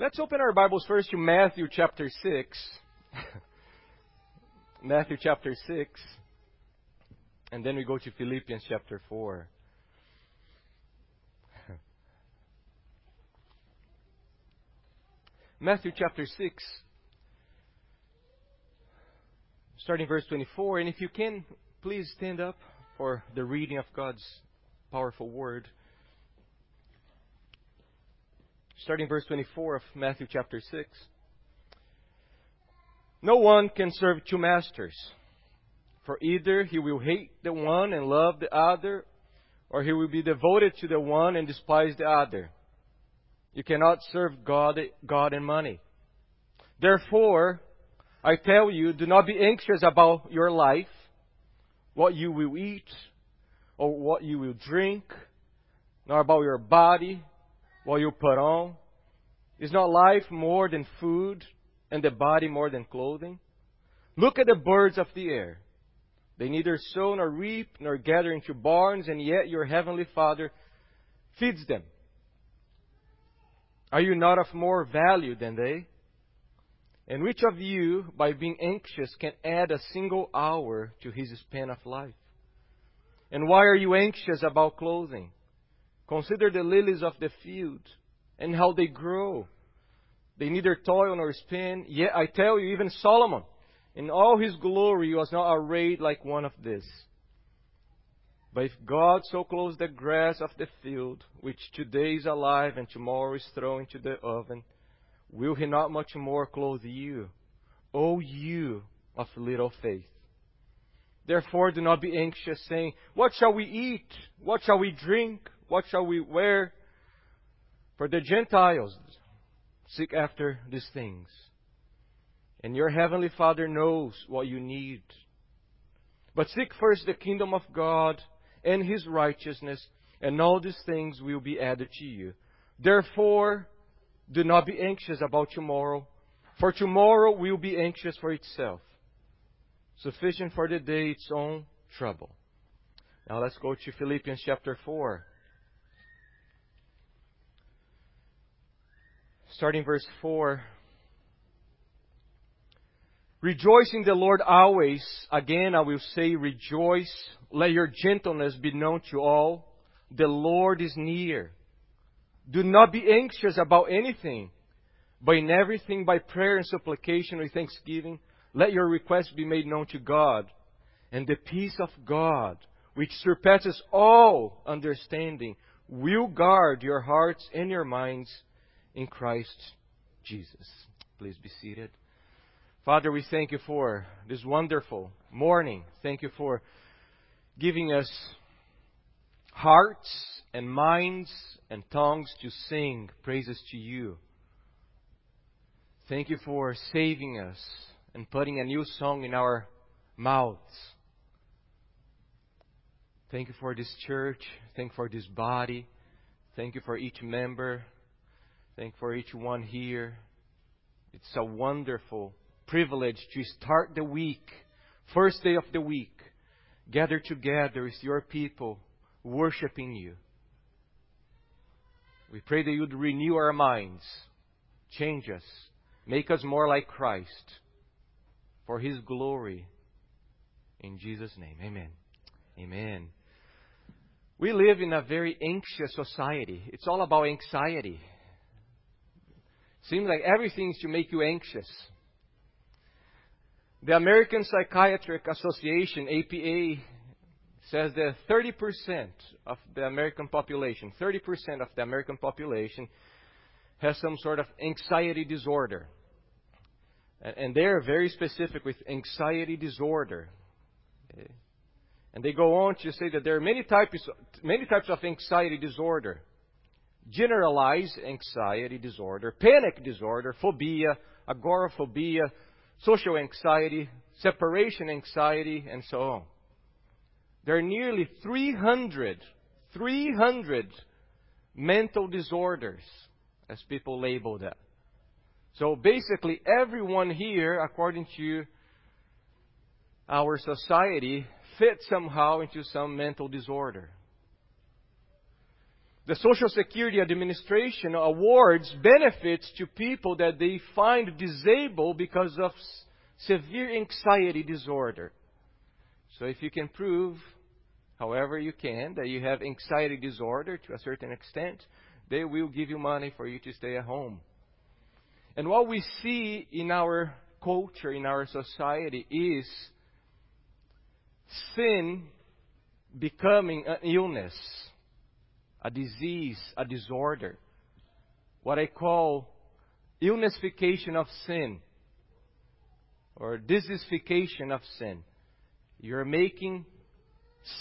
Let's open our Bibles first to Matthew chapter 6. Matthew chapter 6. And then we go to Philippians chapter 4. Matthew chapter 6, starting verse 24. And if you can, please stand up for the reading of God's powerful word. Starting verse 24 of Matthew chapter 6. No one can serve two masters, for either he will hate the one and love the other, or he will be devoted to the one and despise the other. You cannot serve God, God and money. Therefore, I tell you, do not be anxious about your life, what you will eat, or what you will drink, nor about your body, what you put on. Is not life more than food, and the body more than clothing? Look at the birds of the air. They neither sow nor reap nor gather into barns, and yet your heavenly Father feeds them. Are you not of more value than they? And which of you, by being anxious, can add a single hour to his span of life? And why are you anxious about clothing? Consider the lilies of the field and how they grow. They neither toil nor spin. Yet I tell you, even Solomon, in all his glory, was not arrayed like one of these. But if God so clothes the grass of the field, which today is alive and tomorrow is thrown into the oven, will he not much more clothe you, O you of little faith? Therefore do not be anxious, saying, What shall we eat? What shall we drink? What shall we wear? For the Gentiles seek after these things. And your heavenly Father knows what you need. But seek first the kingdom of God and his righteousness, and all these things will be added to you. Therefore, do not be anxious about tomorrow, for tomorrow will be anxious for itself. Sufficient for the day its own trouble. Now let's go to Philippians chapter 4. Starting verse 4. Rejoice in the Lord always. Again, I will say, rejoice. Let your gentleness be known to all. The Lord is near. Do not be anxious about anything, but in everything by prayer and supplication with thanksgiving, let your requests be made known to God. And the peace of God, which surpasses all understanding, will guard your hearts and your minds in Christ Jesus. Please be seated. Father, we thank you for this wonderful morning. Thank you for giving us hearts and minds and tongues to sing praises to you. Thank you for saving us and putting a new song in our mouths. Thank you for this church. Thank you for this body. Thank you for each member. Thank for each one here. It's a wonderful privilege to start the week, first day of the week, gather together with your people, worshiping you. We pray that you'd renew our minds, change us, make us more like Christ for His glory. In Jesus' name, amen. Amen. We live in a very anxious society. It's all about anxiety. Seems like everything is to make you anxious. The American Psychiatric Association, APA, says that 30% of the American population, 30% of the American population has some sort of anxiety disorder. And they're very specific with anxiety disorder. And they go on to say that there are many types, many types of anxiety disorder. Generalized anxiety disorder, panic disorder, phobia, agoraphobia, social anxiety, separation anxiety, and so on. There are nearly 300, 300 mental disorders, as people label them. So basically, everyone here, according to our society, fits somehow into some mental disorder. The Social Security Administration awards benefits to people that they find disabled because of severe anxiety disorder. So if you can prove, however you can, that you have anxiety disorder to a certain extent, they will give you money for you to stay at home. And what we see in our culture, in our society, is sin becoming an illness a disease, a disorder. What I call illnessification of sin or diseasification of sin. You're making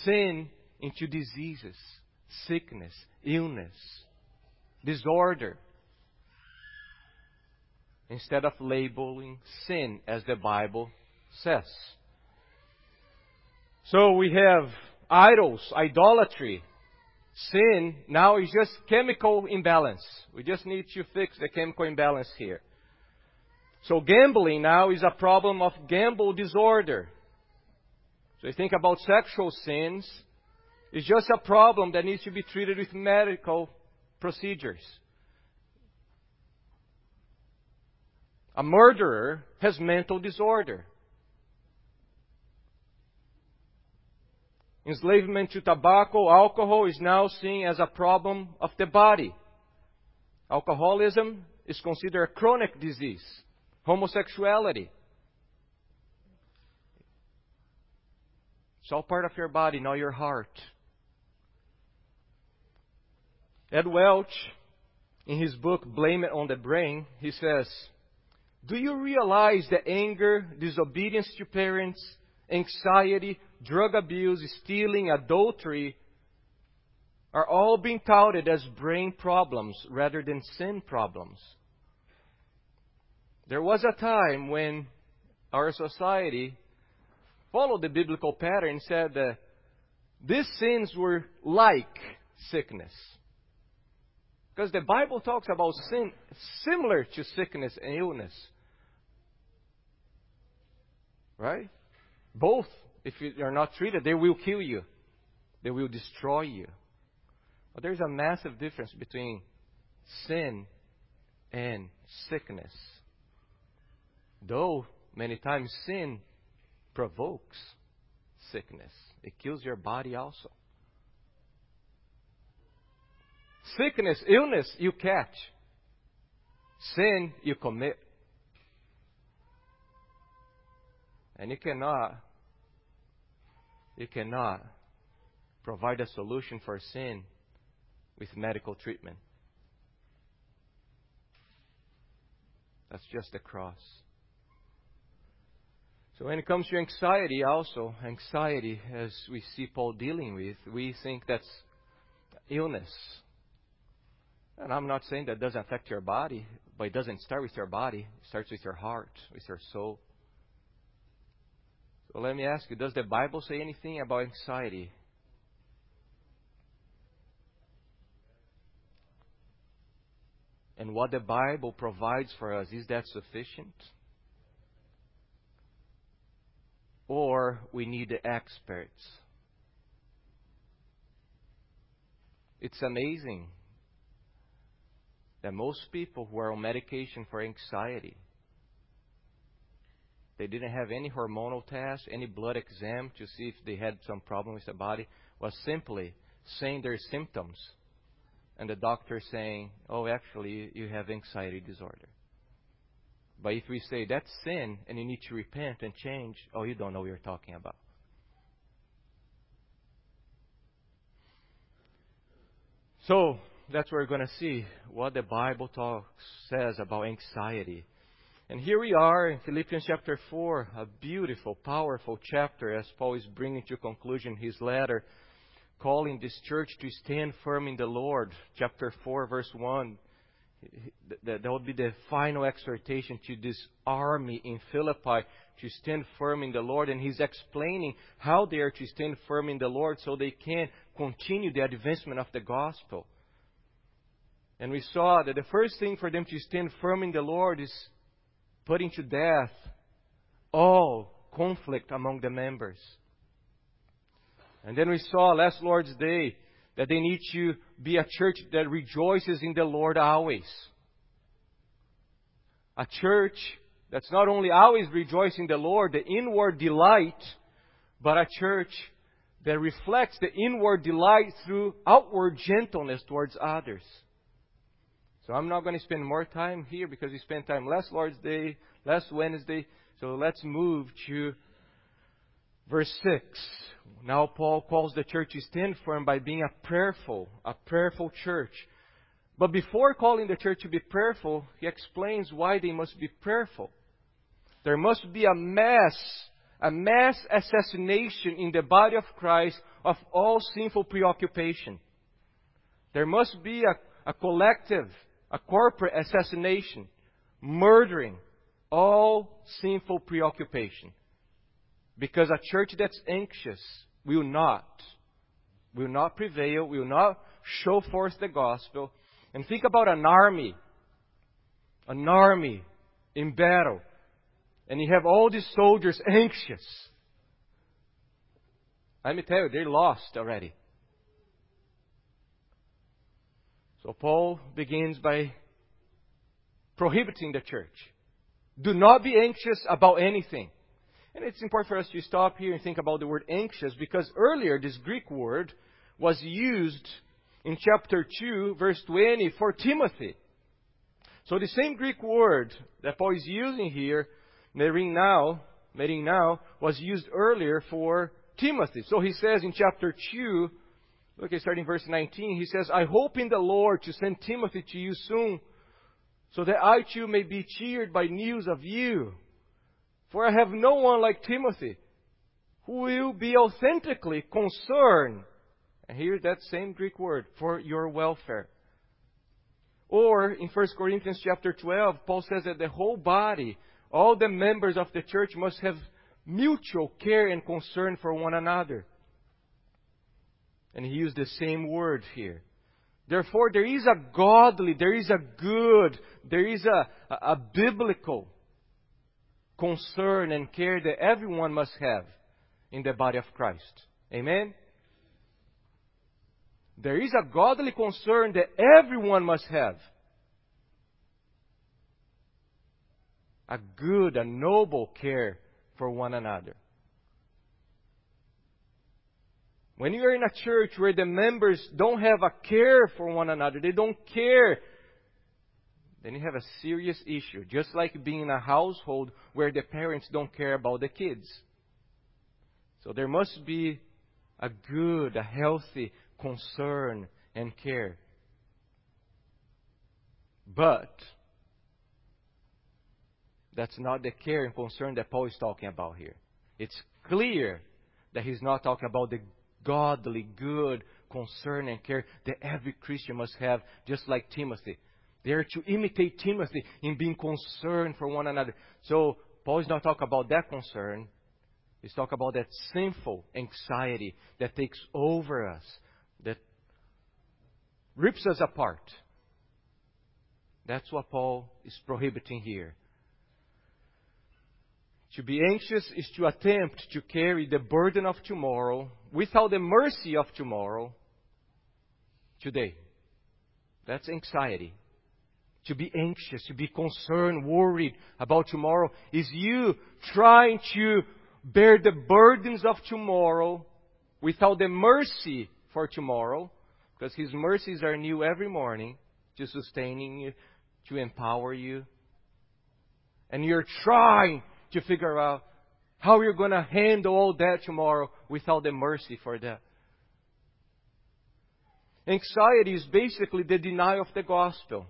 sin into diseases, sickness, illness, disorder. Instead of labeling sin as the Bible says. So we have idols, idolatry, Sin now is just chemical imbalance. We just need to fix the chemical imbalance here. So gambling now is a problem of gamble disorder. So you think about sexual sins, it's just a problem that needs to be treated with medical procedures. A murderer has mental disorder. Enslavement to tobacco, alcohol is now seen as a problem of the body. Alcoholism is considered a chronic disease. Homosexuality. It's all part of your body, not your heart. Ed Welch, in his book Blame It on the Brain, he says, Do you realize that anger, disobedience to parents, anxiety, drug abuse, stealing, adultery are all being touted as brain problems rather than sin problems. There was a time when our society followed the biblical pattern and said that these sins were like sickness. Because the Bible talks about sin similar to sickness and illness. Right? Both if you are not treated, they will kill you. They will destroy you. But there's a massive difference between sin and sickness. Though many times sin provokes sickness, it kills your body also. Sickness, illness, you catch. Sin, you commit. And you cannot you cannot provide a solution for sin with medical treatment. That's just the cross. So when it comes to anxiety, also, anxiety, as we see Paul dealing with, we think that's illness. And I'm not saying that doesn't affect your body, but it doesn't start with your body. It starts with your heart, with your soul. So let me ask you Does the Bible say anything about anxiety? And what the Bible provides for us, is that sufficient? Or we need the experts? It's amazing that most people who are on medication for anxiety they didn't have any hormonal test, any blood exam to see if they had some problem with the body. Was simply saying their symptoms, and the doctor saying, "Oh, actually, you have anxiety disorder." But if we say that's sin and you need to repent and change, oh, you don't know what you're talking about. So that's what we're going to see what the Bible talks says about anxiety and here we are in Philippians chapter 4, a beautiful, powerful chapter as Paul is bringing to conclusion his letter, calling this church to stand firm in the Lord. Chapter 4, verse 1. That would be the final exhortation to this army in Philippi to stand firm in the Lord. And he's explaining how they are to stand firm in the Lord so they can continue the advancement of the gospel. And we saw that the first thing for them to stand firm in the Lord is putting to death all conflict among the members. And then we saw last Lord's Day that they need to be a church that rejoices in the Lord always. A church that's not only always rejoicing the Lord, the inward delight, but a church that reflects the inward delight through outward gentleness towards others. So I'm not going to spend more time here because we spent time last Lord's Day, last Wednesday. So let's move to verse 6. Now Paul calls the church to stand firm by being a prayerful, a prayerful church. But before calling the church to be prayerful, he explains why they must be prayerful. There must be a mass, a mass assassination in the body of Christ of all sinful preoccupation. There must be a, a collective, a corporate assassination, murdering all sinful preoccupation. Because a church that's anxious will not, will not prevail, will not show forth the gospel. And think about an army, an army in battle, and you have all these soldiers anxious. Let me tell you, they're lost already. So Paul begins by prohibiting the church. Do not be anxious about anything. And it's important for us to stop here and think about the word anxious because earlier this Greek word was used in chapter 2, verse 20 for Timothy. So the same Greek word that Paul is using here, now, now, was used earlier for Timothy. So he says in chapter 2, look at starting verse 19, he says, I hope in the Lord to send Timothy to you soon, so that I too may be cheered by news of you. For I have no one like Timothy who will be authentically concerned, and here's that same Greek word, for your welfare. Or in 1 Corinthians chapter 12, Paul says that the whole body, all the members of the church must have mutual care and concern for one another. And he used the same word here. Therefore, there is a godly, there is a good, there is a, a, a biblical concern and care that everyone must have in the body of Christ. Amen? There is a godly concern that everyone must have. A good, a noble care for one another. When you are in a church where the members don't have a care for one another, they don't care then you have a serious issue. Just like being in a household where the parents don't care about the kids. So there must be a good, a healthy concern and care. But that's not the care and concern that Paul is talking about here. It's clear that he's not talking about the godly, good concern and care that every Christian must have, just like Timothy. They are to imitate Timothy in being concerned for one another. So Paul is not talking about that concern. He's talking about that sinful anxiety that takes over us, that rips us apart. That's what Paul is prohibiting here. To be anxious is to attempt to carry the burden of tomorrow without the mercy of tomorrow today. That's anxiety to be anxious, to be concerned, worried about tomorrow is you trying to bear the burdens of tomorrow without the mercy for tomorrow, because His mercies are new every morning to sustaining you, to empower you. And you're trying to figure out how you're going to handle all that tomorrow without the mercy for that. Anxiety is basically the denial of the gospel.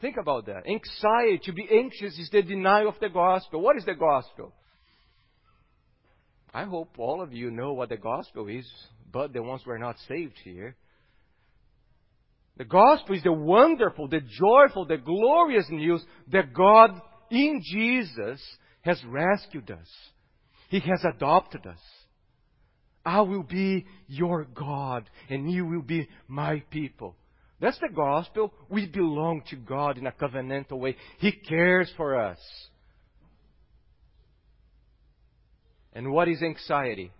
Think about that. Anxiety, to be anxious, is the denial of the gospel. What is the gospel? I hope all of you know what the gospel is, but the ones who are not saved here. The gospel is the wonderful, the joyful, the glorious news that God in Jesus has rescued us. He has adopted us. I will be your God and you will be my people. That's the gospel. We belong to God in a covenantal way. He cares for us. And what is anxiety?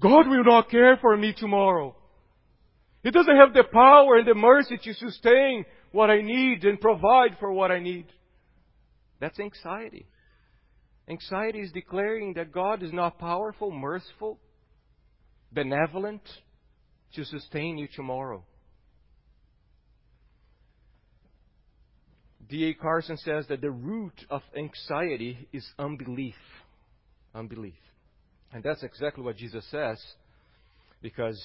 God will not care for me tomorrow. He doesn't have the power and the mercy to sustain what I need and provide for what I need. That's anxiety. Anxiety is declaring that God is not powerful, merciful, benevolent to sustain you tomorrow. D.A. Carson says that the root of anxiety is unbelief. Unbelief. And that's exactly what Jesus says, because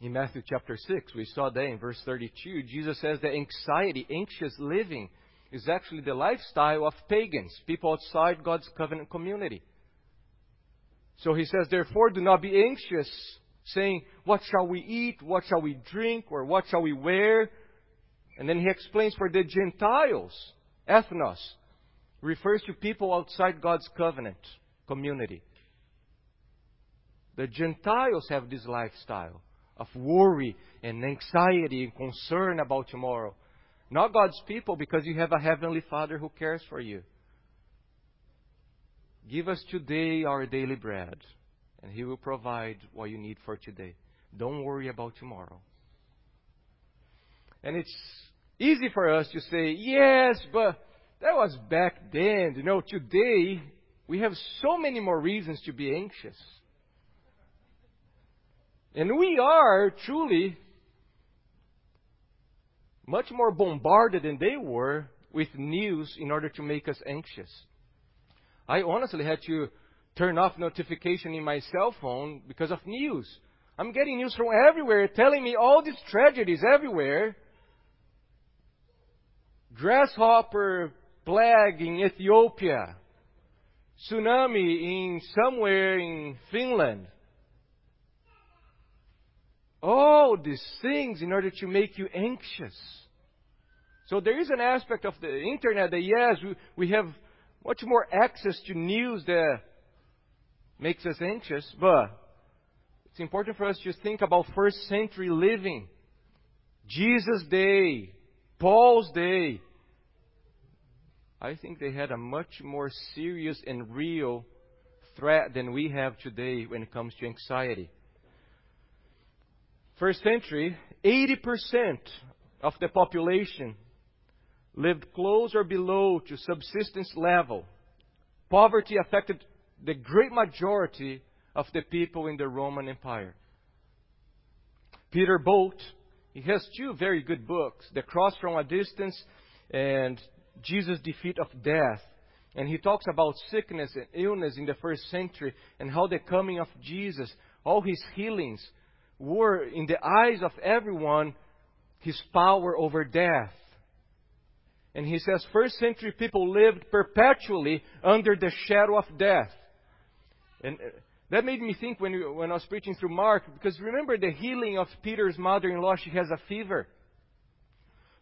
in Matthew chapter 6, we saw that in verse 32, Jesus says that anxiety, anxious living, is actually the lifestyle of pagans, people outside God's covenant community. So he says, therefore, do not be anxious, saying, What shall we eat? What shall we drink? Or what shall we wear? And then he explains for the Gentiles, ethnos, refers to people outside God's covenant community. The Gentiles have this lifestyle of worry and anxiety and concern about tomorrow. Not God's people, because you have a heavenly Father who cares for you. Give us today our daily bread, and He will provide what you need for today. Don't worry about tomorrow. And it's easy for us to say, yes, but that was back then. You know, today we have so many more reasons to be anxious. And we are truly much more bombarded than they were with news in order to make us anxious. I honestly had to turn off notification in my cell phone because of news. I'm getting news from everywhere telling me all these tragedies everywhere grasshopper plague in Ethiopia, tsunami in somewhere in Finland. All these things in order to make you anxious. So there is an aspect of the internet that yes, we, we have much more access to news that makes us anxious, but it's important for us to think about first century living. Jesus' day, Paul's day, I think they had a much more serious and real threat than we have today when it comes to anxiety. First century, 80% of the population lived close or below to subsistence level. Poverty affected the great majority of the people in the Roman Empire. Peter Bolt, he has two very good books, The Cross from a Distance and Jesus' defeat of death. And he talks about sickness and illness in the first century and how the coming of Jesus, all his healings, were, in the eyes of everyone, his power over death. And he says, first century people lived perpetually under the shadow of death. And uh, that made me think when, when I was preaching through Mark, because remember the healing of Peter's mother in law, she has a fever.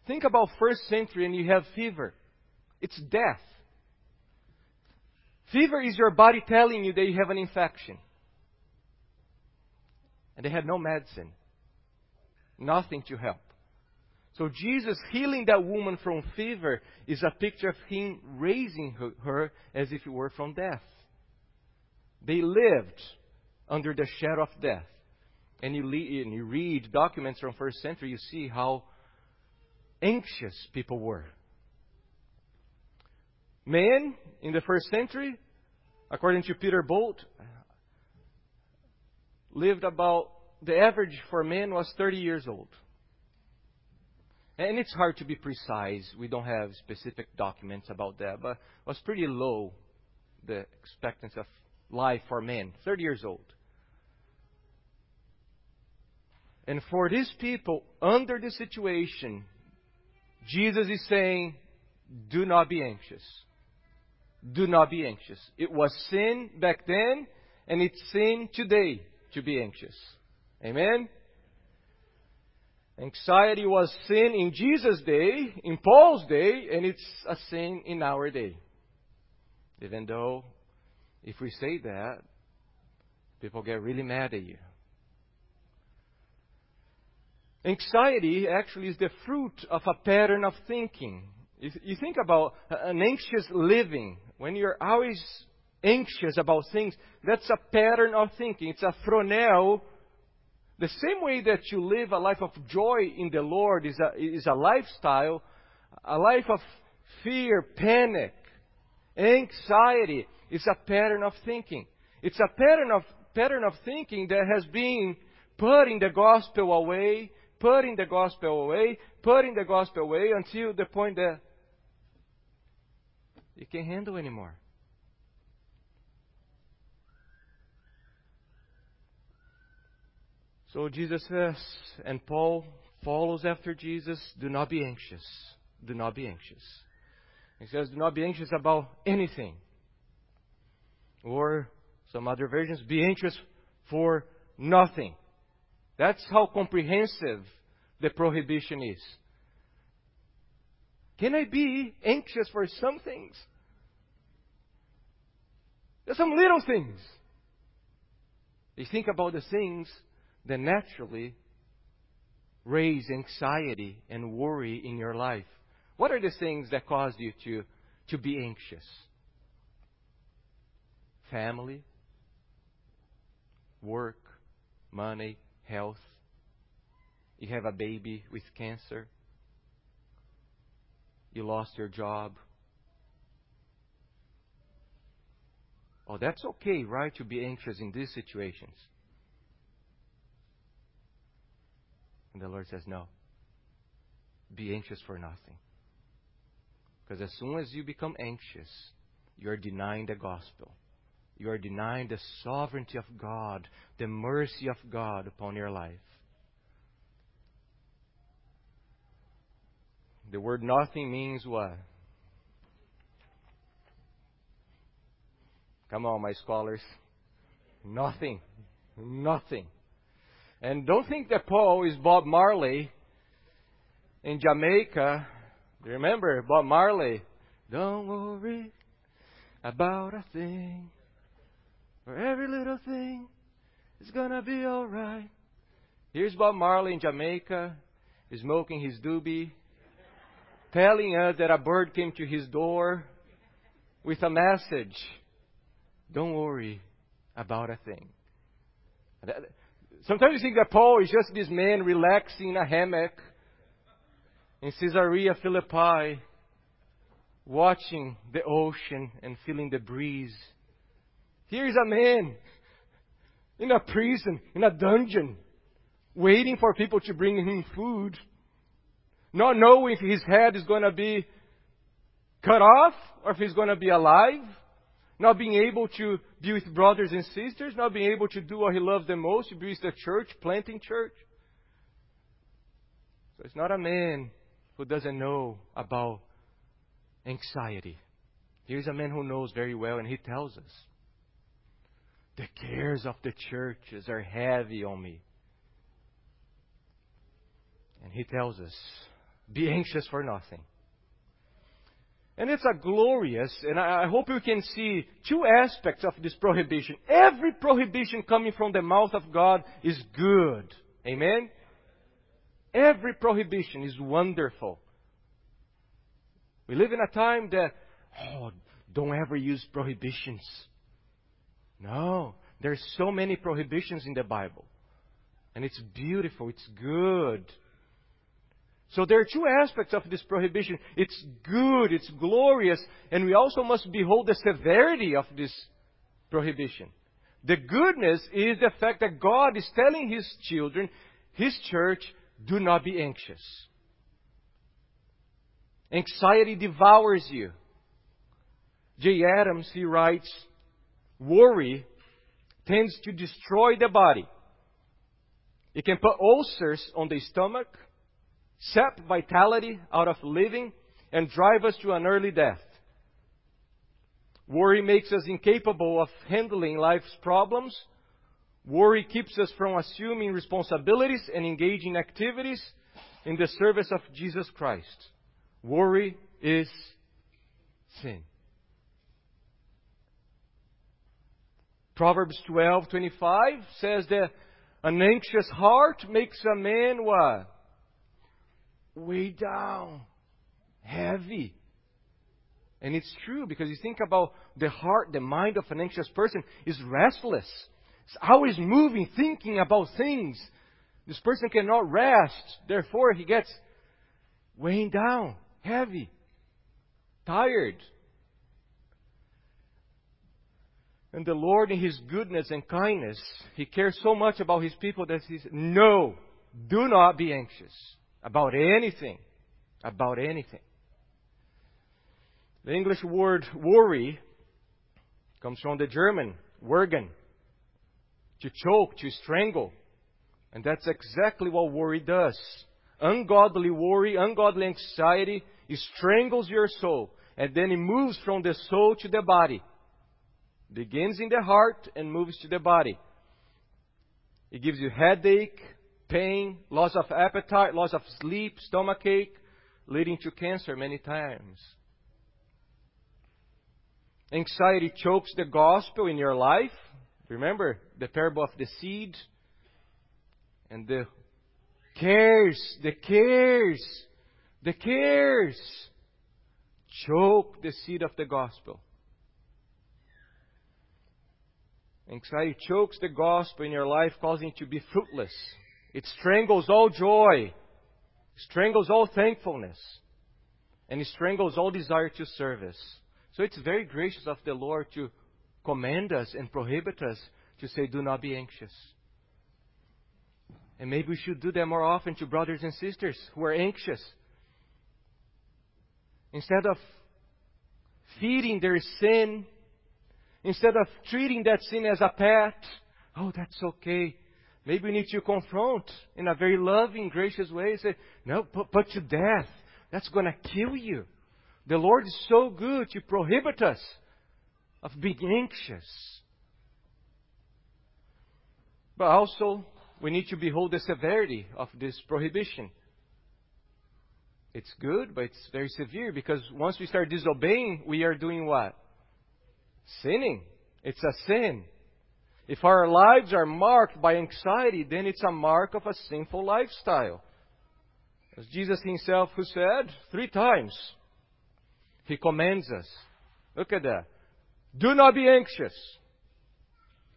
Think about first century and you have fever. It's death. Fever is your body telling you that you have an infection. And they had no medicine, nothing to help. So Jesus healing that woman from fever is a picture of him raising her as if it were from death. They lived under the shadow of death. And you, and you read documents from first century, you see how anxious people were. Men in the first century, according to Peter Bolt, lived about, the average for men was 30 years old. And it's hard to be precise. We don't have specific documents about that, but it was pretty low, the expectancy of life for men, 30 years old. And for these people, under this situation, Jesus is saying, do not be anxious do not be anxious. It was sin back then, and it's sin today to be anxious. Amen? Anxiety was sin in Jesus' day, in Paul's day, and it's a sin in our day. Even though, if we say that, people get really mad at you. Anxiety actually is the fruit of a pattern of thinking. You think about an anxious living, when you're always anxious about things, that's a pattern of thinking. It's a phroneo. The same way that you live a life of joy in the Lord is a, is a lifestyle, a life of fear, panic, anxiety is a pattern of thinking. It's a pattern of, pattern of thinking that has been putting the gospel away, putting the gospel away, putting the gospel away until the point that you can't handle anymore. So Jesus says, and Paul follows after Jesus, do not be anxious. Do not be anxious. He says, do not be anxious about anything. Or some other versions, be anxious for nothing. That's how comprehensive the prohibition is. Can I be anxious for some things? There's some little things. They think about the things that naturally raise anxiety and worry in your life. What are the things that cause you to, to be anxious? Family, work, money, health. You have a baby with cancer. You lost your job. Oh, that's okay, right, to be anxious in these situations. And the Lord says, No. Be anxious for nothing. Because as soon as you become anxious, you're denying the gospel. You are denying the sovereignty of God, the mercy of God upon your life. The word nothing means what? Come on, my scholars. Nothing. Nothing. And don't think that Paul is Bob Marley in Jamaica. Remember Bob Marley? Don't worry about a thing. For every little thing is gonna be alright. Here's Bob Marley in Jamaica. Smoking his doobie, telling us that a bird came to his door with a message. Don't worry about a thing. Sometimes you think that Paul is just this man relaxing in a hammock in Caesarea Philippi, watching the ocean and feeling the breeze. Here's a man in a prison, in a dungeon, waiting for people to bring him food, not knowing if his head is going to be cut off or if he's going to be alive not being able to be with brothers and sisters, not being able to do what he loves the most, to be with the church, planting church. So it's not a man who doesn't know about anxiety. Here's a man who knows very well, and he tells us the cares of the churches are heavy on me. And he tells us, be anxious for nothing. And it's a glorious, and I hope you can see two aspects of this prohibition. Every prohibition coming from the mouth of God is good. Amen? Every prohibition is wonderful. We live in a time that, oh, don't ever use prohibitions. No, there's so many prohibitions in the Bible. And it's beautiful, it's good. So there are two aspects of this prohibition. It's good, it's glorious, and we also must behold the severity of this prohibition. The goodness is the fact that God is telling His children, His church, do not be anxious. Anxiety devours you. Jay Adams, he writes, worry tends to destroy the body. It can put ulcers on the stomach, sap vitality out of living, and drive us to an early death. Worry makes us incapable of handling life's problems. Worry keeps us from assuming responsibilities and engaging activities in the service of Jesus Christ. Worry is sin. Proverbs 12:25 says that an anxious heart makes a man what? Way down, heavy. And it's true because you think about the heart, the mind of an anxious person is restless. It's always moving, thinking about things. This person cannot rest. Therefore, he gets weighing down, heavy, tired. And the Lord, in His goodness and kindness, He cares so much about His people that He says, No, do not be anxious about anything. About anything. The English word worry comes from the German "würgen," to choke, to strangle. And that's exactly what worry does. Ungodly worry, ungodly anxiety, it strangles your soul. And then it moves from the soul to the body begins in the heart and moves to the body. It gives you headache, pain, loss of appetite, loss of sleep, stomachache, leading to cancer many times. Anxiety chokes the gospel in your life. Remember the parable of the seed and the cares, the cares, the cares choke the seed of the gospel. Anxiety chokes the gospel in your life, causing it to be fruitless. It strangles all joy, strangles all thankfulness, and it strangles all desire to service. So it's very gracious of the Lord to command us and prohibit us to say, do not be anxious. And maybe we should do that more often to brothers and sisters who are anxious. Instead of feeding their sin Instead of treating that sin as a pet, oh, that's okay. Maybe we need to confront in a very loving, gracious way. Say, no, put, put to death. That's going to kill you. The Lord is so good to prohibit us of being anxious. But also, we need to behold the severity of this prohibition. It's good, but it's very severe because once we start disobeying, we are doing what? Sinning. It's a sin. If our lives are marked by anxiety, then it's a mark of a sinful lifestyle. As Jesus himself who said three times, he commands us. Look at that. Do not be anxious.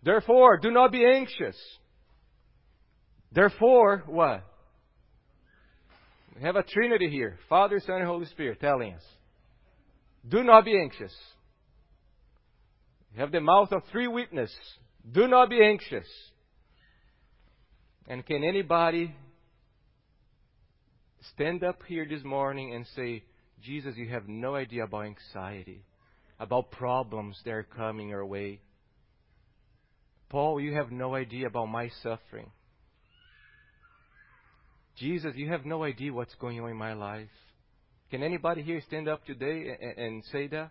Therefore, do not be anxious. Therefore, what? We have a trinity here Father, Son, and Holy Spirit telling us. Do not be anxious. You have the mouth of three witnesses. Do not be anxious. And can anybody stand up here this morning and say, Jesus, you have no idea about anxiety, about problems that are coming your way? Paul, you have no idea about my suffering. Jesus, you have no idea what's going on in my life. Can anybody here stand up today and, and say that?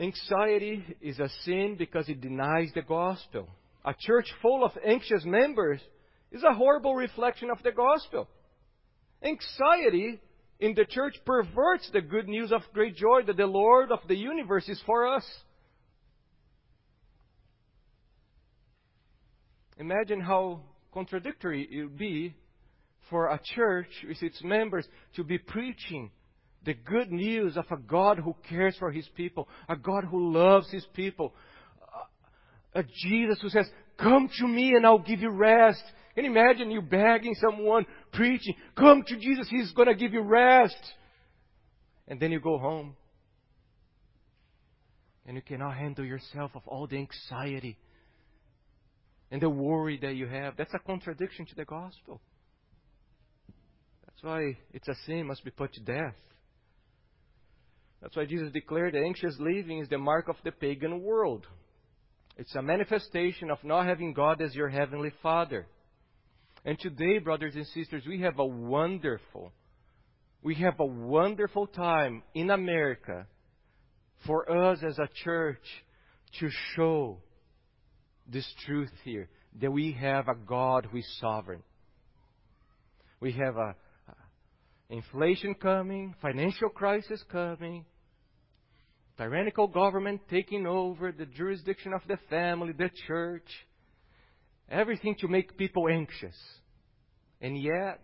Anxiety is a sin because it denies the gospel. A church full of anxious members is a horrible reflection of the gospel. Anxiety in the church perverts the good news of great joy that the Lord of the universe is for us. Imagine how contradictory it would be for a church with its members to be preaching the good news of a God who cares for his people, a God who loves his people, a Jesus who says, Come to me and I'll give you rest. Can you imagine you begging someone, preaching, Come to Jesus, he's going to give you rest. And then you go home. And you cannot handle yourself of all the anxiety and the worry that you have. That's a contradiction to the gospel. That's why it's a sin must be put to death. That's why Jesus declared that anxious living is the mark of the pagan world. It's a manifestation of not having God as your heavenly Father. And today, brothers and sisters, we have a wonderful, we have a wonderful time in America for us as a church to show this truth here that we have a God who is sovereign. We have a, inflation coming, financial crisis coming, tyrannical government taking over the jurisdiction of the family, the church, everything to make people anxious. And yet,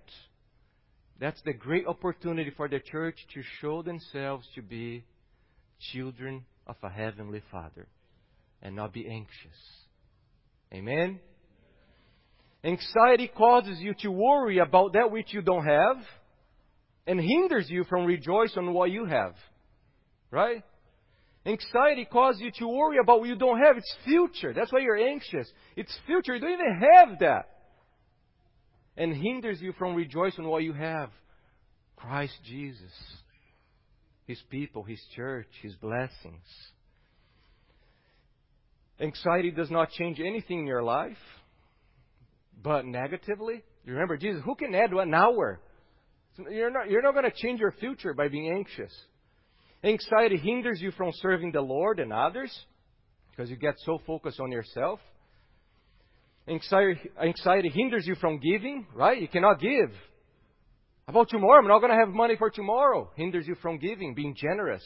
That's the great opportunity for the church to show themselves to be children of a heavenly Father and not be anxious. Amen? Anxiety causes you to worry about that which you don't have and hinders you from rejoicing on what you have. Right? Anxiety causes you to worry about what you don't have. It's future. That's why you're anxious. It's future. You don't even have that. And hinders you from rejoicing what you have. Christ Jesus. His people, His church, His blessings. Anxiety does not change anything in your life, but negatively. Remember, Jesus, who can add one hour? You're not, you're not going to change your future by being anxious. Anxiety hinders you from serving the Lord and others because you get so focused on yourself. Anxiety, anxiety hinders you from giving, right? You cannot give. About tomorrow, I'm not going to have money for tomorrow. Hinders you from giving, being generous.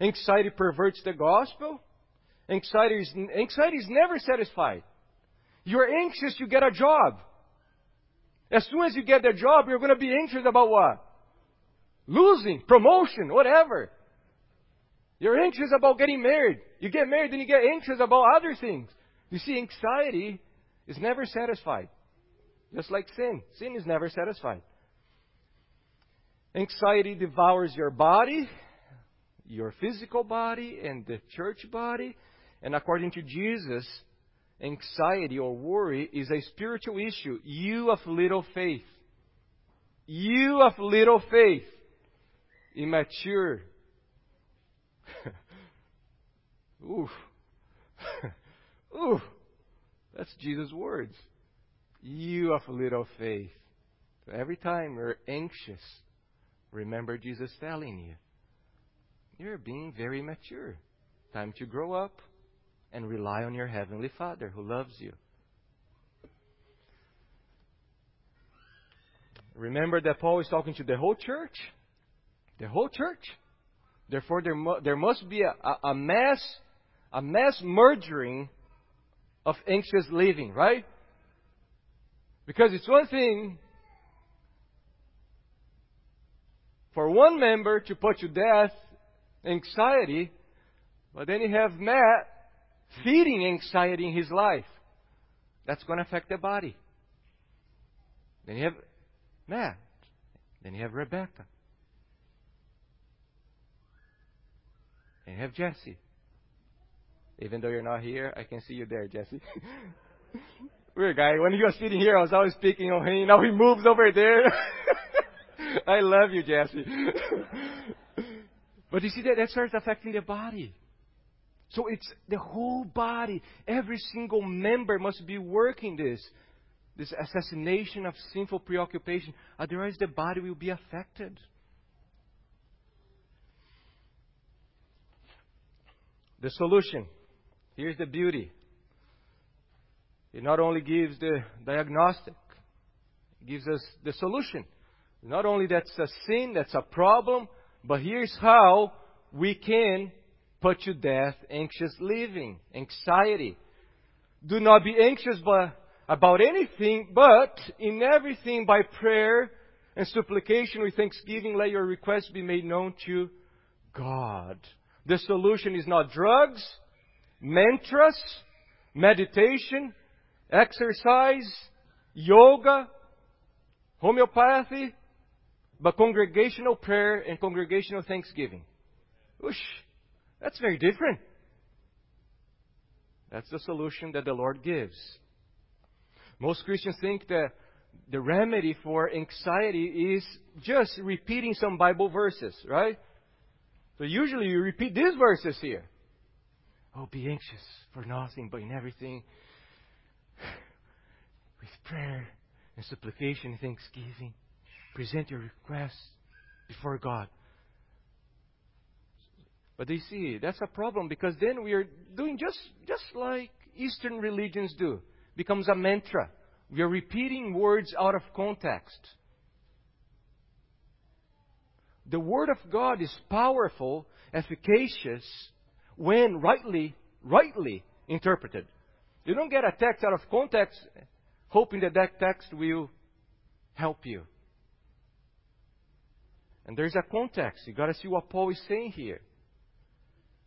Anxiety perverts the gospel. Anxiety is, anxiety is never satisfied. You're anxious, you get a job. As soon as you get the job, you're going to be anxious about what? Losing, promotion, whatever. You're anxious about getting married. You get married, then you get anxious about other things. You see, anxiety is never satisfied. Just like sin. Sin is never satisfied. Anxiety devours your body, your physical body, and the church body. And according to Jesus, anxiety or worry is a spiritual issue. You of little faith. You of little faith. Immature. Oof. Ooh. That's Jesus' words. You of little faith. So every time you're anxious, remember Jesus telling you, you're being very mature. Time to grow up and rely on your Heavenly Father who loves you. Remember that Paul is talking to the whole church? The whole church? Therefore, there, mu- there must be a, a, a mass, a mass merging of anxious living, right? Because it's one thing for one member to put to death anxiety, but then you have Matt feeding anxiety in his life. That's going to affect the body. Then you have Matt. Then you have Rebecca. And have Jesse. Even though you're not here, I can see you there, Jesse. Weird guy. When he was sitting here, I was always speaking on him. Now he moves over there. I love you, Jesse. but you see that that starts affecting the body. So it's the whole body. Every single member must be working this. This assassination of sinful preoccupation. Otherwise, the body will be affected. The solution. Here's the beauty. It not only gives the diagnostic, it gives us the solution. Not only that's a sin, that's a problem, but here's how we can put to death anxious living, anxiety. Do not be anxious about anything, but in everything by prayer and supplication with thanksgiving, let your requests be made known to God. The solution is not drugs, mantras, meditation, exercise, yoga, homeopathy, but congregational prayer and congregational thanksgiving. Whoosh, that's very different. That's the solution that the Lord gives. Most Christians think that the remedy for anxiety is just repeating some Bible verses, right? So usually you repeat these verses here. Oh, be anxious for nothing, but in everything, with prayer and supplication and thanksgiving, present your requests before God. But you see, that's a problem because then we are doing just, just like Eastern religions do. It becomes a mantra. We are repeating words out of context. The Word of God is powerful, efficacious, when rightly, rightly interpreted. You don't get a text out of context hoping that that text will help you. And there's a context. You got to see what Paul is saying here.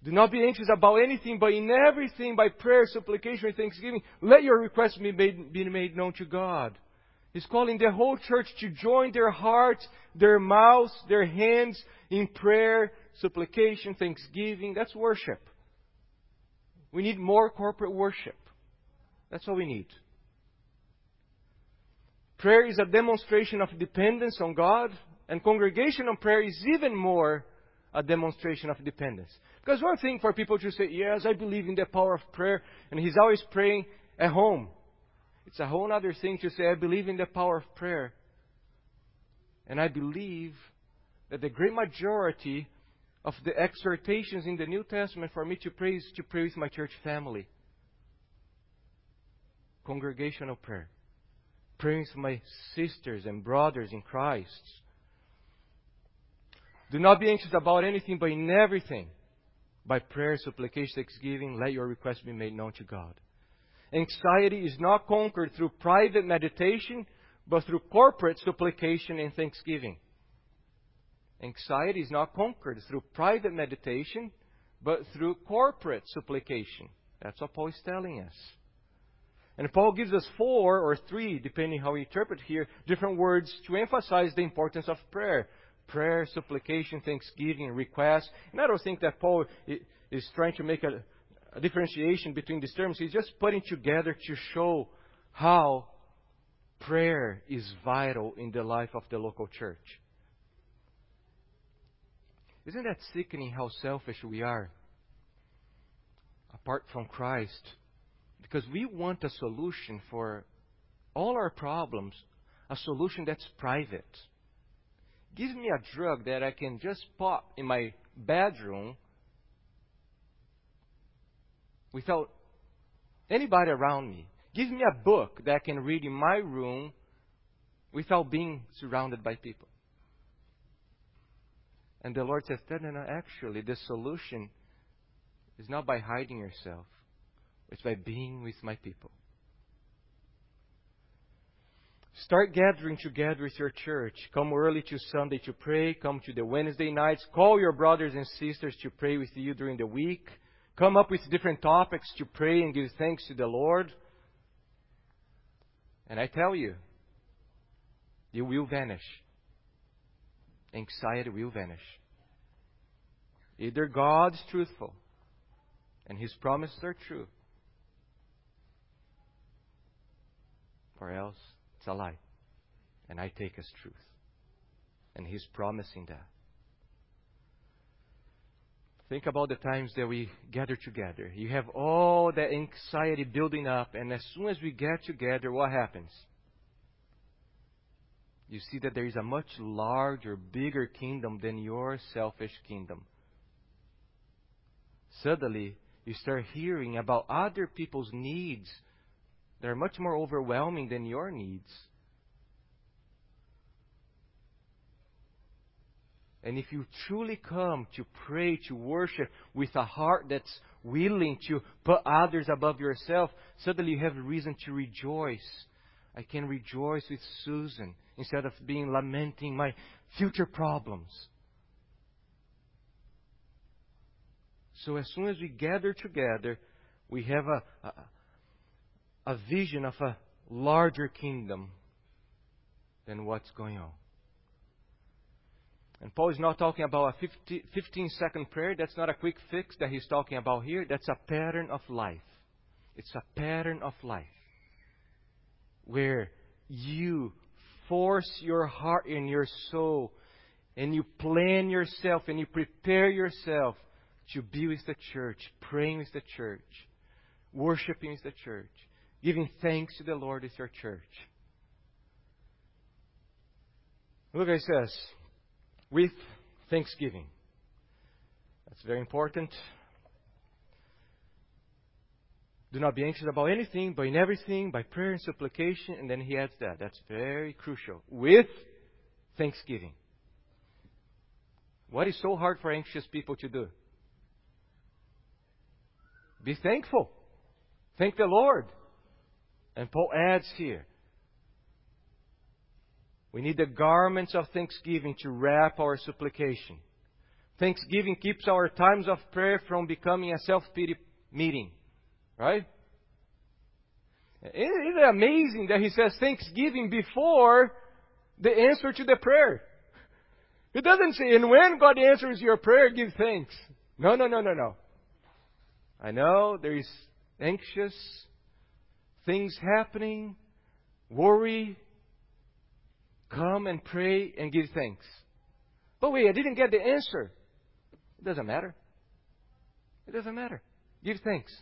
Do not be anxious about anything, but in everything, by prayer, supplication, and thanksgiving, let your requests be made, be made known to God. He's calling the whole church to join their hearts, their mouths, their hands in prayer, supplication, thanksgiving. That's worship. We need more corporate worship. That's all we need. Prayer is a demonstration of dependence on God, and congregational prayer is even more a demonstration of dependence. Because one thing for people to say, yes, I believe in the power of prayer, and he's always praying at home. It's a whole other thing to say, I believe in the power of prayer. And I believe that the great majority of the exhortations in the New Testament for me to pray is to pray with my church family. Congregational prayer. Praying with my sisters and brothers in Christ. Do not be anxious about anything, but in everything, by prayer, supplication, thanksgiving, let your requests be made known to God. Anxiety is not conquered through private meditation, but through corporate supplication and thanksgiving. Anxiety is not conquered through private meditation, but through corporate supplication. That's what Paul is telling us. And Paul gives us four or three, depending how we interpret here, different words to emphasize the importance of prayer prayer, supplication, thanksgiving, request. And I don't think that Paul is trying to make a, differentiation between these terms. He's just putting together to show how prayer is vital in the life of the local church. Isn't that sickening how selfish we are apart from Christ? Because we want a solution for all our problems, a solution that's private Give me a drug that I can just pop in my bedroom without anybody around me. Give me a book that I can read in my room without being surrounded by people. And the Lord says, no, no, no, actually, the solution is not by hiding yourself, it's by being with my people. Start gathering together with your church. Come early to Sunday to pray. Come to the Wednesday nights. Call your brothers and sisters to pray with you during the week. Come up with different topics to pray and give thanks to the Lord. And I tell you, it will vanish. Anxiety will vanish. Either God is truthful and His promises are true, or else it's a lie. And I take as truth. And He's promising that. Think about the times that we gather together. You have all that anxiety building up, and as soon as we get together, what happens? You see that there is a much larger, bigger kingdom than your selfish kingdom. Suddenly, you start hearing about other people's needs they're much more overwhelming than your needs. And if you truly come to pray, to worship with a heart that's willing to put others above yourself, suddenly you have reason to rejoice. I can rejoice with Susan instead of being lamenting my future problems. So as soon as we gather together, we have a, a, a vision of a larger kingdom than what's going on. Paul is not talking about a 50, 15 second prayer. That's not a quick fix that he's talking about here. That's a pattern of life. It's a pattern of life where you force your heart and your soul and you plan yourself and you prepare yourself to be with the church, praying with the church, worshiping with the church giving thanks to the Lord with your church. Look, it says, with thanksgiving. That's very important. Do not be anxious about anything, but in everything, by prayer and supplication. And then he adds that. That's very crucial. With thanksgiving. What is so hard for anxious people to do? Be thankful. Thank the Lord. And Paul adds here We need the garments of thanksgiving to wrap our supplication. Thanksgiving keeps our times of prayer from becoming a self pity meeting. Right? Isn't it amazing that he says thanksgiving before the answer to the prayer? It doesn't say, and when God answers your prayer, give thanks. No, no, no, no, no. I know there is anxious things happening, worry. Come and pray and give thanks. But wait, I didn't get the answer. It doesn't matter. It doesn't matter. Give thanks.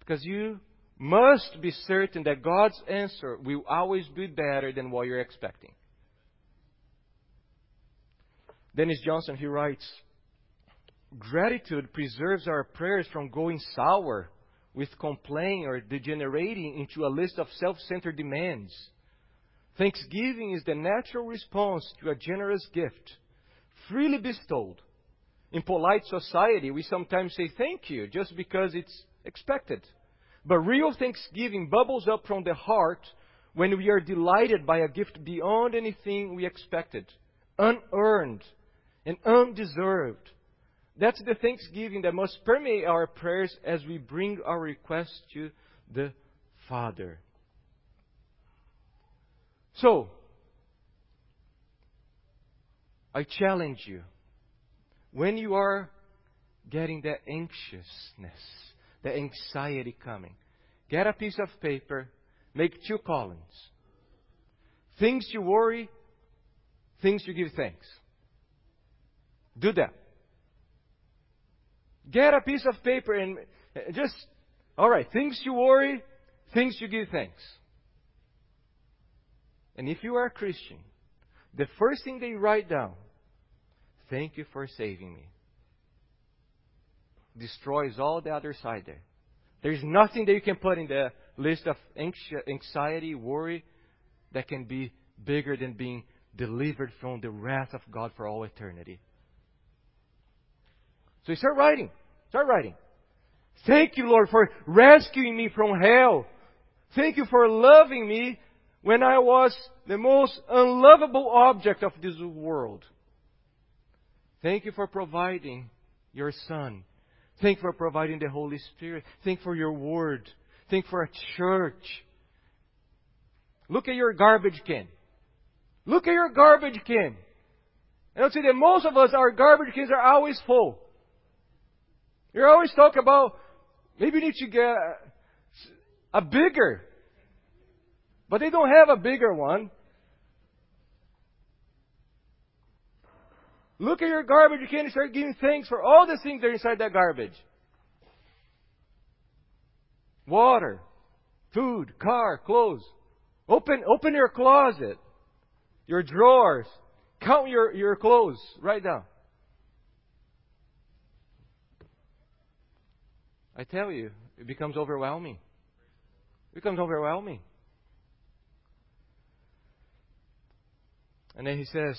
Because you must be certain that God's answer will always be better than what you're expecting. Dennis Johnson, he writes, Gratitude preserves our prayers from going sour with complaint or degenerating into a list of self centered demands. Thanksgiving is the natural response to a generous gift, freely bestowed. In polite society, we sometimes say thank you just because it's expected. But real thanksgiving bubbles up from the heart when we are delighted by a gift beyond anything we expected, unearned and undeserved. That's the thanksgiving that must permeate our prayers as we bring our requests to the Father. So, I challenge you when you are getting that anxiousness, the anxiety coming, get a piece of paper, make two columns. Things you worry, things you give thanks. Do that. Get a piece of paper and just, alright, things you worry, things you give thanks. And if you are a Christian, the first thing they write down, thank you for saving me, destroys all the other side there. There's nothing that you can put in the list of anxiety, worry, that can be bigger than being delivered from the wrath of God for all eternity. So you start writing. Start writing. Thank you, Lord, for rescuing me from hell. Thank you for loving me when I was the most unlovable object of this world. Thank you for providing your Son. Thank you for providing the Holy Spirit. Thank you for your Word. Thank you for a church. Look at your garbage can. Look at your garbage can. And I'll say that most of us, our garbage cans are always full. You're always talking about maybe you need to get a bigger. But they don't have a bigger one. Look at your garbage. You can't start giving thanks for all the things that are inside that garbage. Water, food, car, clothes. Open, open your closet, your drawers. Count your, your clothes right now. I tell you, it becomes overwhelming. It becomes overwhelming. And then he says,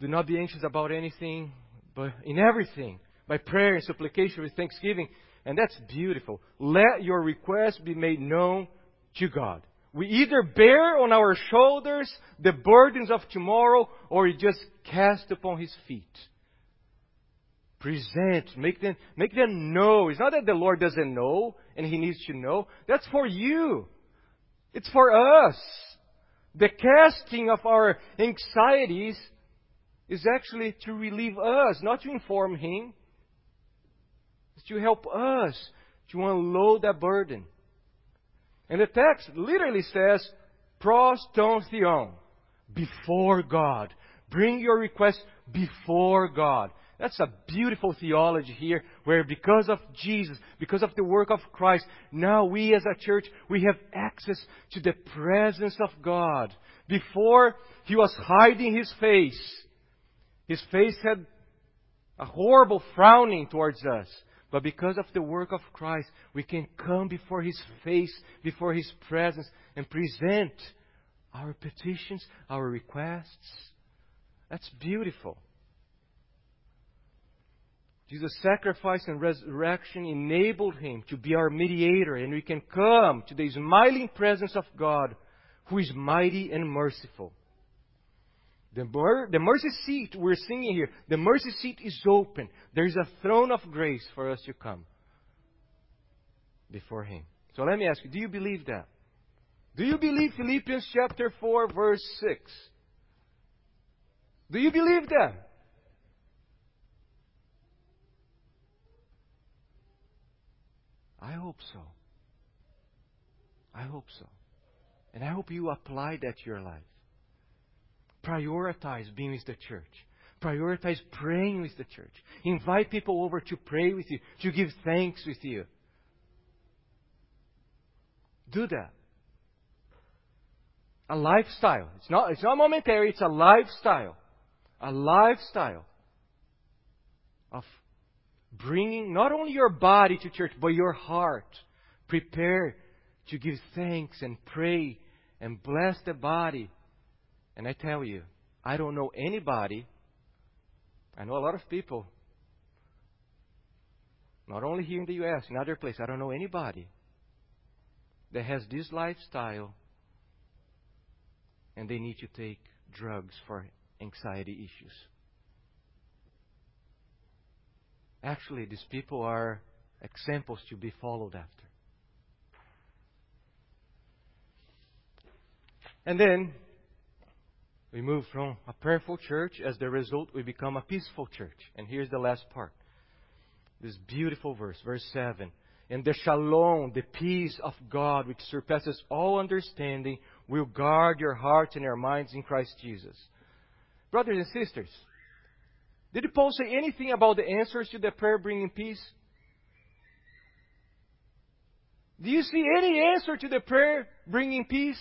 Do not be anxious about anything, but in everything, by prayer and supplication with thanksgiving. And that's beautiful. Let your requests be made known to God. We either bear on our shoulders the burdens of tomorrow or we just cast upon His feet. Present. Make them, make them know. It's not that the Lord doesn't know and He needs to know. That's for you. It's for us. The casting of our anxieties is actually to relieve us, not to inform Him. It's to help us to unload that burden. And the text literally says, pros ton theon, before God. Bring your request before God. That's a beautiful theology here where because of Jesus, because of the work of Christ, now we as a church, we have access to the presence of God. Before, He was hiding His face. His face had a horrible frowning towards us. But because of the work of Christ, we can come before His face, before His presence, and present our petitions, our requests. That's beautiful. Jesus' sacrifice and resurrection enabled him to be our mediator, and we can come to the smiling presence of God who is mighty and merciful. The, mer- the mercy seat we're singing here, the mercy seat is open. There is a throne of grace for us to come before Him. So let me ask you, do you believe that? Do you believe Philippians chapter 4 verse 6? Do you believe that? I hope so. I hope so. And I hope you apply that to your life. Prioritize being with the church. Prioritize praying with the church. Invite people over to pray with you, to give thanks with you. Do that. A lifestyle. It's not, it's not momentary, it's a lifestyle. A lifestyle of bringing not only your body to church, but your heart. Prepare to give thanks and pray and bless the body. And I tell you, I don't know anybody, I know a lot of people, not only here in the U.S., in other places, I don't know anybody that has this lifestyle and they need to take drugs for anxiety issues. Actually, these people are examples to be followed after. And then we move from a prayerful church. As the result, we become a peaceful church. And here's the last part. This beautiful verse, verse 7. And the shalom, the peace of God, which surpasses all understanding, will guard your hearts and your minds in Christ Jesus. Brothers and sisters, did Paul say anything about the answers to the prayer bringing peace? Do you see any answer to the prayer bringing peace?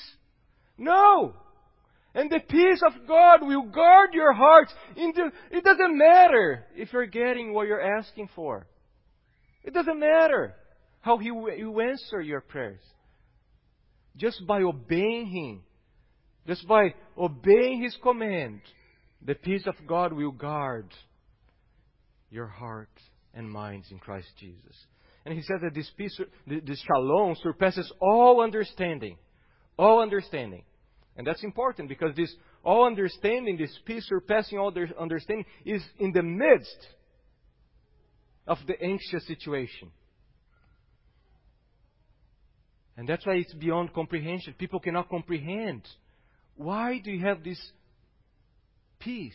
No! And the peace of God will guard your hearts. Into, it doesn't matter if you're getting what you're asking for. It doesn't matter how He will answer your prayers. Just by obeying Him, just by obeying His command, the peace of God will guard your heart and minds in Christ Jesus. And He said that this peace, this shalom surpasses all understanding. All understanding. And that's important because this all understanding, this peace surpassing all understanding, is in the midst of the anxious situation. And that's why it's beyond comprehension. People cannot comprehend. Why do you have this peace?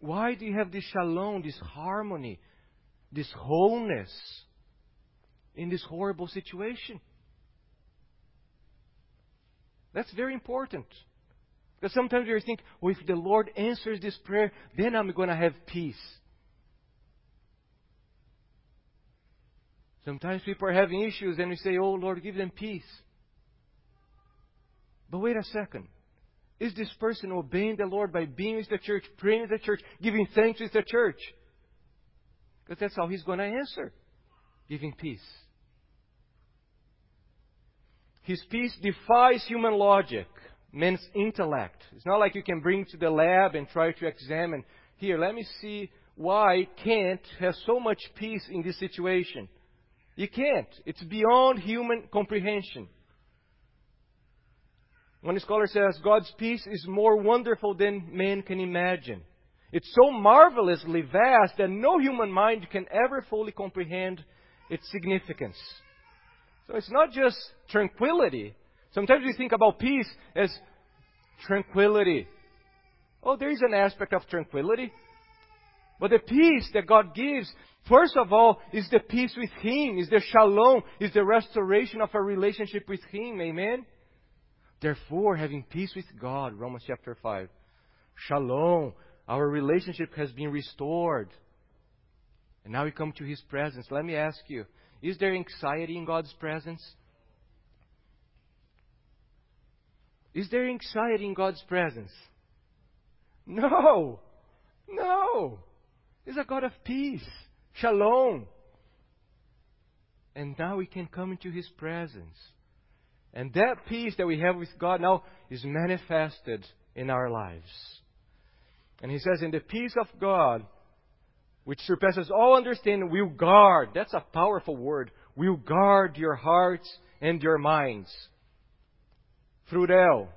Why do you have this shalom, this harmony, this wholeness in this horrible situation? That's very important. Because sometimes you think, well, if the Lord answers this prayer, then I'm going to have peace. Sometimes people are having issues and we say, oh, Lord, give them peace. But wait a second. Is this person obeying the Lord by being with the church, praying with the church, giving thanks with the church? Because that's how He's going to answer giving peace. His peace defies human logic, man's intellect. It's not like you can bring to the lab and try to examine. Here, let me see why Kent has so much peace in this situation. You can't. It's beyond human comprehension. One scholar says God's peace is more wonderful than man can imagine. It's so marvelously vast that no human mind can ever fully comprehend its significance. So it's not just tranquility. Sometimes we think about peace as tranquility. Oh, there is an aspect of tranquility. But the peace that God gives, first of all, is the peace with Him, is the shalom, is the restoration of a relationship with Him. Amen? Therefore, having peace with God, Romans chapter 5. Shalom, our relationship has been restored. And now we come to His presence. Let me ask you, is there anxiety in God's presence? Is there anxiety in God's presence? No. No. He's a God of peace, shalom. And now we can come into His presence. And that peace that we have with God now is manifested in our lives. And He says, In the peace of God, which surpasses all understanding, will guard. That's a powerful word. Will guard your hearts and your minds. Frudel,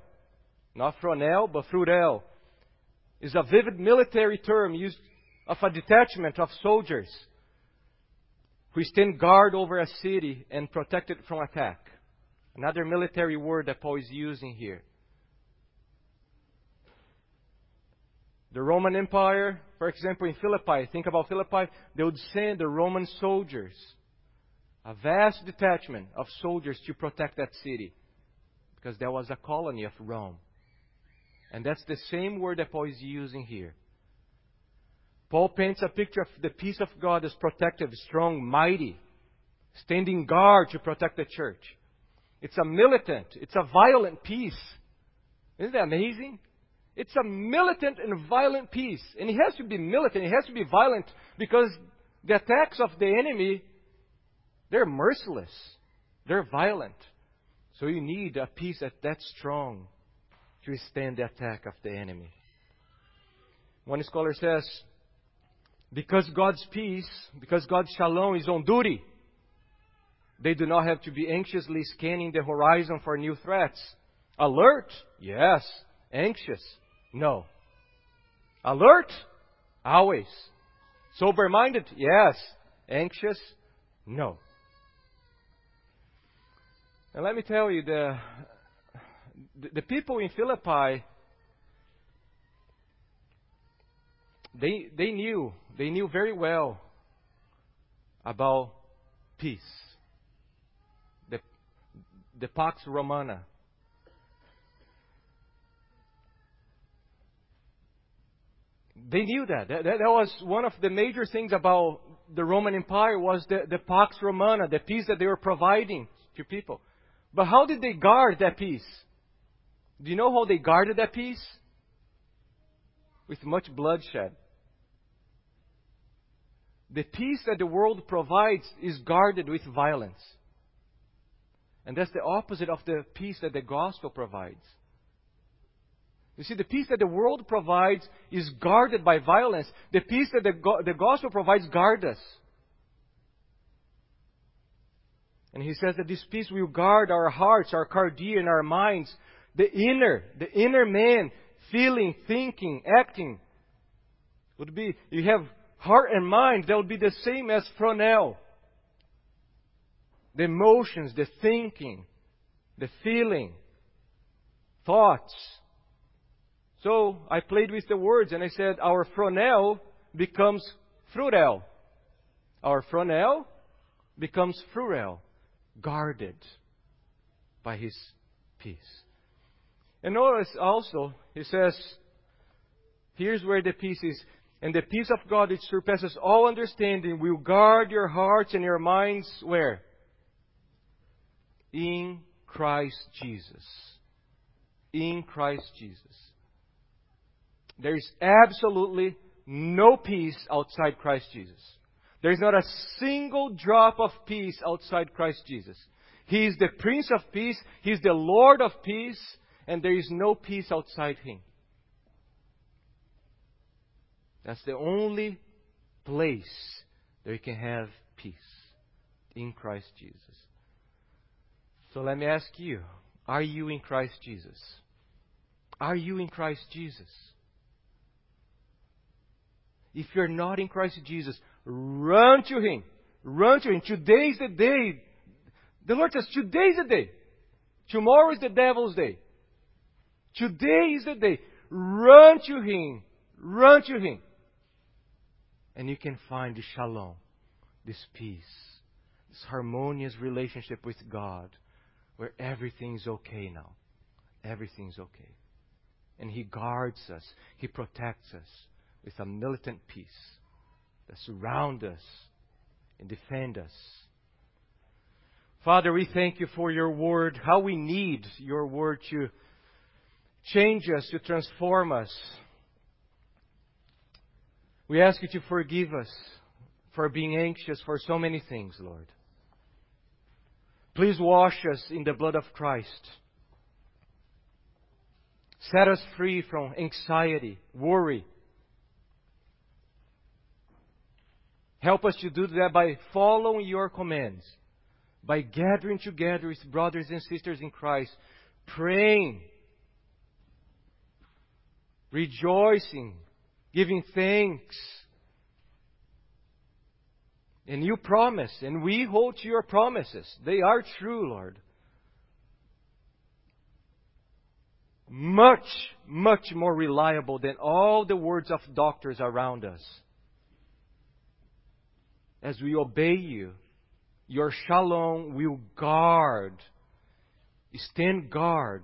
not fronel, but frudel, is a vivid military term used of a detachment of soldiers who stand guard over a city and protect it from attack. Another military word that Paul is using here. The Roman Empire, for example, in Philippi, think about Philippi, they would send the Roman soldiers, a vast detachment of soldiers to protect that city, because there was a colony of Rome. And that's the same word that Paul is using here. Paul paints a picture of the peace of God as protective, strong, mighty, standing guard to protect the church. It's a militant, it's a violent peace. Isn't that amazing? It's a militant and violent peace. And it has to be militant, it has to be violent because the attacks of the enemy, they're merciless. They're violent. So you need a peace that that's strong to withstand the attack of the enemy. One scholar says, because God's peace, because God's shalom is on duty, they do not have to be anxiously scanning the horizon for new threats. Alert? Yes. Anxious? No. Alert? Always. Sober minded? Yes. Anxious? No. And let me tell you, the, the people in Philippi, they, they knew, they knew very well about peace. The, Pax Romana. They knew that. that. That was one of the major things about the Roman Empire was the, the Pax Romana, the peace that they were providing to people. But how did they guard that peace? Do you know how they guarded that peace? With much bloodshed. The peace that the world provides is guarded with violence. And that's the opposite of the peace that the gospel provides. You see, the peace that the world provides is guarded by violence. The peace that the, go- the gospel provides guards us. And he says that this peace will guard our hearts, our cardia, and our minds. The inner, the inner man, feeling, thinking, acting, would be, you have heart and mind that would be the same as fronel. The emotions, the thinking, the feeling, thoughts, so I played with the words and I said, our fronel becomes frurel. Our fronel becomes frurel, guarded by his peace. And notice also, he says, here's where the peace is. And the peace of God which surpasses all understanding will guard your hearts and your minds where? In Christ Jesus. In Christ Jesus. There is absolutely no peace outside Christ Jesus. There is not a single drop of peace outside Christ Jesus. He is the Prince of Peace, He is the Lord of Peace, and there is no peace outside Him. That's the only place that we can have peace in Christ Jesus. So let me ask you are you in Christ Jesus? Are you in Christ Jesus? If you're not in Christ Jesus, run to Him. Run to Him. Today is the day. The Lord says, today is the day. Tomorrow is the devil's day. Today is the day. Run to Him. Run to Him. And you can find this shalom, this peace, this harmonious relationship with God, where everything's okay now. Everything's okay. And He guards us, He protects us with a militant peace that surrounds us and defend us. Father, we thank you for your word, how we need your word to change us, to transform us. We ask you to forgive us for being anxious for so many things, Lord. Please wash us in the blood of Christ. Set us free from anxiety, worry, Help us to do that by following your commands, by gathering together with brothers and sisters in Christ, praying, rejoicing, giving thanks. And you promise, and we hold to your promises. They are true, Lord. Much, much more reliable than all the words of doctors around us. As we obey you, your shalom will guard, stand guard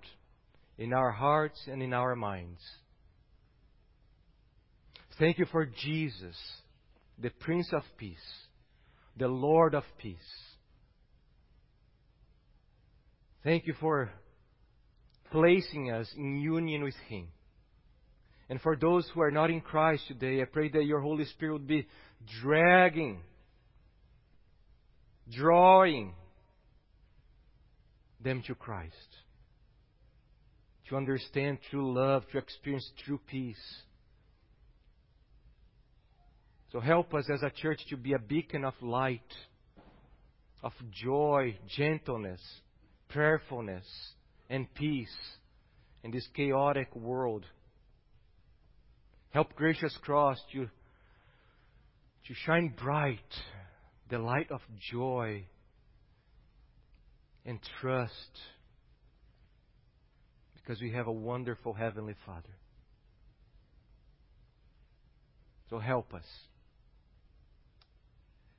in our hearts and in our minds. Thank you for Jesus, the Prince of Peace, the Lord of Peace. Thank you for placing us in union with Him. And for those who are not in Christ today, I pray that your Holy Spirit would be dragging, drawing them to Christ. To understand true love, to experience true peace. So help us as a church to be a beacon of light, of joy, gentleness, prayerfulness, and peace in this chaotic world. Help Gracious Cross to, to shine bright the light of joy and trust because we have a wonderful Heavenly Father. So help us.